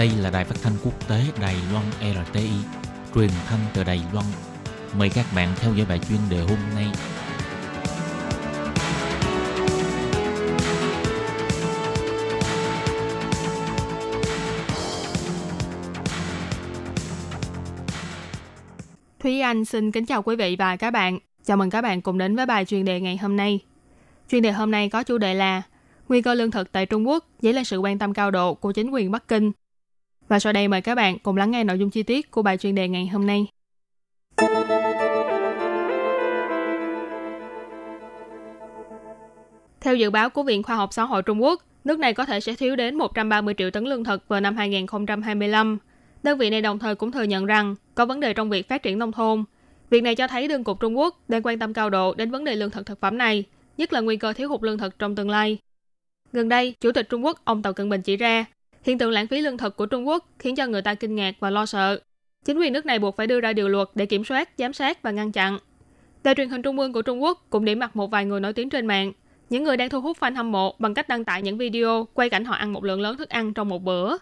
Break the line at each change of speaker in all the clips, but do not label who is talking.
Đây là đài phát thanh quốc tế Đài Loan RTI, truyền thanh từ Đài Loan. Mời các bạn theo dõi bài chuyên đề hôm nay.
Thúy Anh xin kính chào quý vị và các bạn. Chào mừng các bạn cùng đến với bài chuyên đề ngày hôm nay. Chuyên đề hôm nay có chủ đề là Nguy cơ lương thực tại Trung Quốc dấy lên sự quan tâm cao độ của chính quyền Bắc Kinh. Và sau đây mời các bạn cùng lắng nghe nội dung chi tiết của bài chuyên đề ngày hôm nay. Theo dự báo của Viện Khoa học Xã hội Trung Quốc, nước này có thể sẽ thiếu đến 130 triệu tấn lương thực vào năm 2025. Đơn vị này đồng thời cũng thừa nhận rằng có vấn đề trong việc phát triển nông thôn. Việc này cho thấy đương cục Trung Quốc đang quan tâm cao độ đến vấn đề lương thực thực phẩm này, nhất là nguy cơ thiếu hụt lương thực trong tương lai. Gần đây, Chủ tịch Trung Quốc ông Tập Cận Bình chỉ ra, hiện tượng lãng phí lương thực của Trung Quốc khiến cho người ta kinh ngạc và lo sợ. Chính quyền nước này buộc phải đưa ra điều luật để kiểm soát, giám sát và ngăn chặn. Đài truyền hình Trung ương của Trung Quốc cũng điểm mặt một vài người nổi tiếng trên mạng, những người đang thu hút fan hâm mộ bằng cách đăng tải những video quay cảnh họ ăn một lượng lớn thức ăn trong một bữa.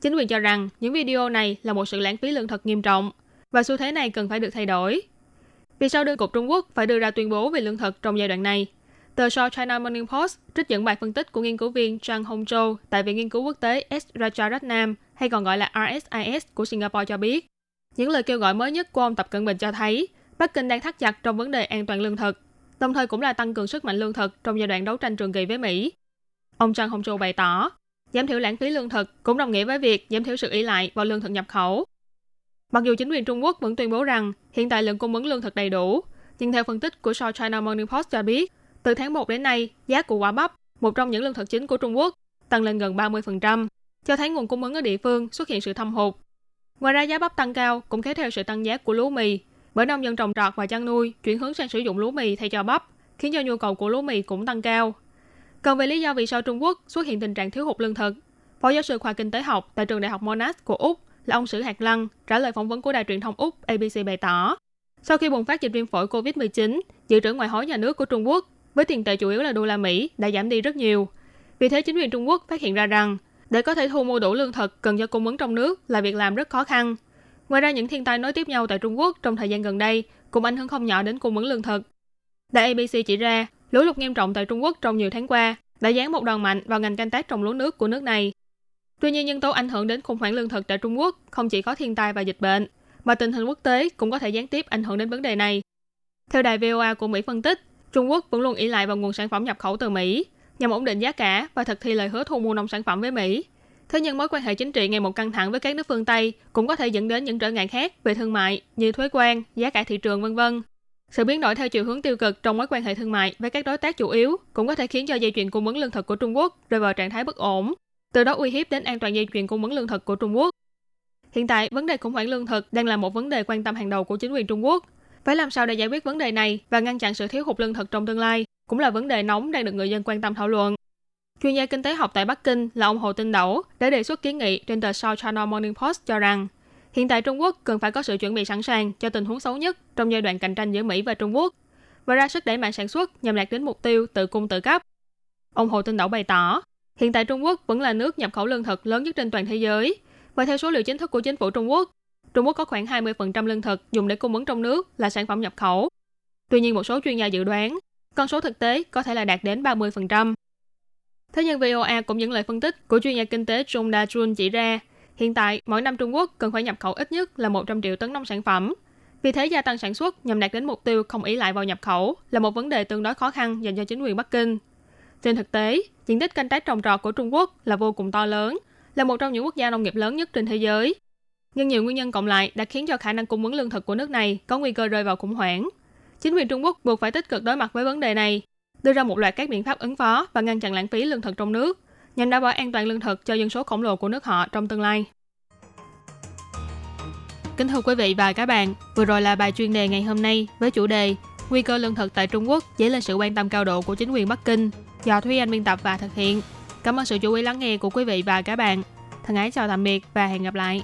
Chính quyền cho rằng những video này là một sự lãng phí lương thực nghiêm trọng và xu thế này cần phải được thay đổi. Vì sao đơn cục Trung Quốc phải đưa ra tuyên bố về lương thực trong giai đoạn này? Tờ South China Morning Post trích dẫn bài phân tích của nghiên cứu viên Zhang Hongzhou tại Viện Nghiên cứu Quốc tế S. Rajaratnam hay còn gọi là RSIS của Singapore cho biết, những lời kêu gọi mới nhất của ông Tập Cận Bình cho thấy Bắc Kinh đang thắt chặt trong vấn đề an toàn lương thực, đồng thời cũng là tăng cường sức mạnh lương thực trong giai đoạn đấu tranh trường kỳ với Mỹ. Ông Zhang Hongzhou bày tỏ, giảm thiểu lãng phí lương thực cũng đồng nghĩa với việc giảm thiểu sự ỉ lại vào lương thực nhập khẩu. Mặc dù chính quyền Trung Quốc vẫn tuyên bố rằng hiện tại lượng cung ứng lương thực đầy đủ, nhưng theo phân tích của South China Morning Post cho biết, từ tháng 1 đến nay, giá của quả bắp, một trong những lương thực chính của Trung Quốc, tăng lên gần 30%, cho thấy nguồn cung ứng ở địa phương xuất hiện sự thâm hụt. Ngoài ra giá bắp tăng cao cũng kéo theo sự tăng giá của lúa mì, bởi nông dân trồng trọt và chăn nuôi chuyển hướng sang sử dụng lúa mì thay cho bắp, khiến cho nhu cầu của lúa mì cũng tăng cao. Còn về lý do vì sao Trung Quốc xuất hiện tình trạng thiếu hụt lương thực, Phó giáo sư khoa kinh tế học tại trường đại học Monash của Úc là ông Sử Hạt Lăng trả lời phỏng vấn của đài truyền thông Úc ABC bày tỏ, sau khi bùng phát dịch viêm phổi COVID-19, dự trữ ngoại hối nhà nước của Trung Quốc với tiền tệ chủ yếu là đô la Mỹ đã giảm đi rất nhiều. Vì thế chính quyền Trung Quốc phát hiện ra rằng để có thể thu mua đủ lương thực cần cho cung ứng trong nước là việc làm rất khó khăn. Ngoài ra những thiên tai nối tiếp nhau tại Trung Quốc trong thời gian gần đây cũng ảnh hưởng không nhỏ đến cung ứng lương thực. Đài ABC chỉ ra, lũ lụt nghiêm trọng tại Trung Quốc trong nhiều tháng qua đã giáng một đòn mạnh vào ngành canh tác trồng lúa nước của nước này. Tuy nhiên nhân tố ảnh hưởng đến khủng hoảng lương thực tại Trung Quốc không chỉ có thiên tai và dịch bệnh, mà tình hình quốc tế cũng có thể gián tiếp ảnh hưởng đến vấn đề này. Theo đài VOA của Mỹ phân tích, Trung Quốc vẫn luôn ý lại vào nguồn sản phẩm nhập khẩu từ Mỹ nhằm ổn định giá cả và thực thi lời hứa thu mua nông sản phẩm với Mỹ. Thế nhưng mối quan hệ chính trị ngày một căng thẳng với các nước phương Tây cũng có thể dẫn đến những trở ngại khác về thương mại như thuế quan, giá cả thị trường vân vân. Sự biến đổi theo chiều hướng tiêu cực trong mối quan hệ thương mại với các đối tác chủ yếu cũng có thể khiến cho dây chuyền cung ứng lương thực của Trung Quốc rơi vào trạng thái bất ổn, từ đó uy hiếp đến an toàn dây chuyền cung ứng lương thực của Trung Quốc. Hiện tại, vấn đề khủng hoảng lương thực đang là một vấn đề quan tâm hàng đầu của chính quyền Trung Quốc. Phải làm sao để giải quyết vấn đề này và ngăn chặn sự thiếu hụt lương thực trong tương lai cũng là vấn đề nóng đang được người dân quan tâm thảo luận. Chuyên gia kinh tế học tại Bắc Kinh là ông Hồ Tinh Đẩu đã đề xuất kiến nghị trên tờ South China Morning Post cho rằng hiện tại Trung Quốc cần phải có sự chuẩn bị sẵn sàng cho tình huống xấu nhất trong giai đoạn cạnh tranh giữa Mỹ và Trung Quốc và ra sức đẩy mạnh sản xuất nhằm đạt đến mục tiêu tự cung tự cấp. Ông Hồ Tinh Đẩu bày tỏ, hiện tại Trung Quốc vẫn là nước nhập khẩu lương thực lớn nhất trên toàn thế giới và theo số liệu chính thức của chính phủ Trung Quốc, Trung Quốc có khoảng 20% lương thực dùng để cung ứng trong nước là sản phẩm nhập khẩu. Tuy nhiên một số chuyên gia dự đoán, con số thực tế có thể là đạt đến 30%. Thế nhưng VOA cũng những lời phân tích của chuyên gia kinh tế Trung Da Jun chỉ ra, hiện tại mỗi năm Trung Quốc cần phải nhập khẩu ít nhất là 100 triệu tấn nông sản phẩm. Vì thế gia tăng sản xuất nhằm đạt đến mục tiêu không ý lại vào nhập khẩu là một vấn đề tương đối khó khăn dành cho chính quyền Bắc Kinh. Trên thực tế, diện tích canh tác trồng trọt của Trung Quốc là vô cùng to lớn, là một trong những quốc gia nông nghiệp lớn nhất trên thế giới. Nhưng nhiều nguyên nhân cộng lại đã khiến cho khả năng cung ứng lương thực của nước này có nguy cơ rơi vào khủng hoảng. Chính quyền Trung Quốc buộc phải tích cực đối mặt với vấn đề này, đưa ra một loạt các biện pháp ứng phó và ngăn chặn lãng phí lương thực trong nước, nhằm đảm bảo an toàn lương thực cho dân số khổng lồ của nước họ trong tương lai. Kính thưa quý vị và các bạn, vừa rồi là bài chuyên đề ngày hôm nay với chủ đề Nguy cơ lương thực tại Trung Quốc dấy lên sự quan tâm cao độ của chính quyền Bắc Kinh do Thúy Anh biên tập và thực hiện. Cảm ơn sự chú ý lắng nghe của quý vị và các bạn. Thân ái chào tạm biệt và hẹn gặp lại.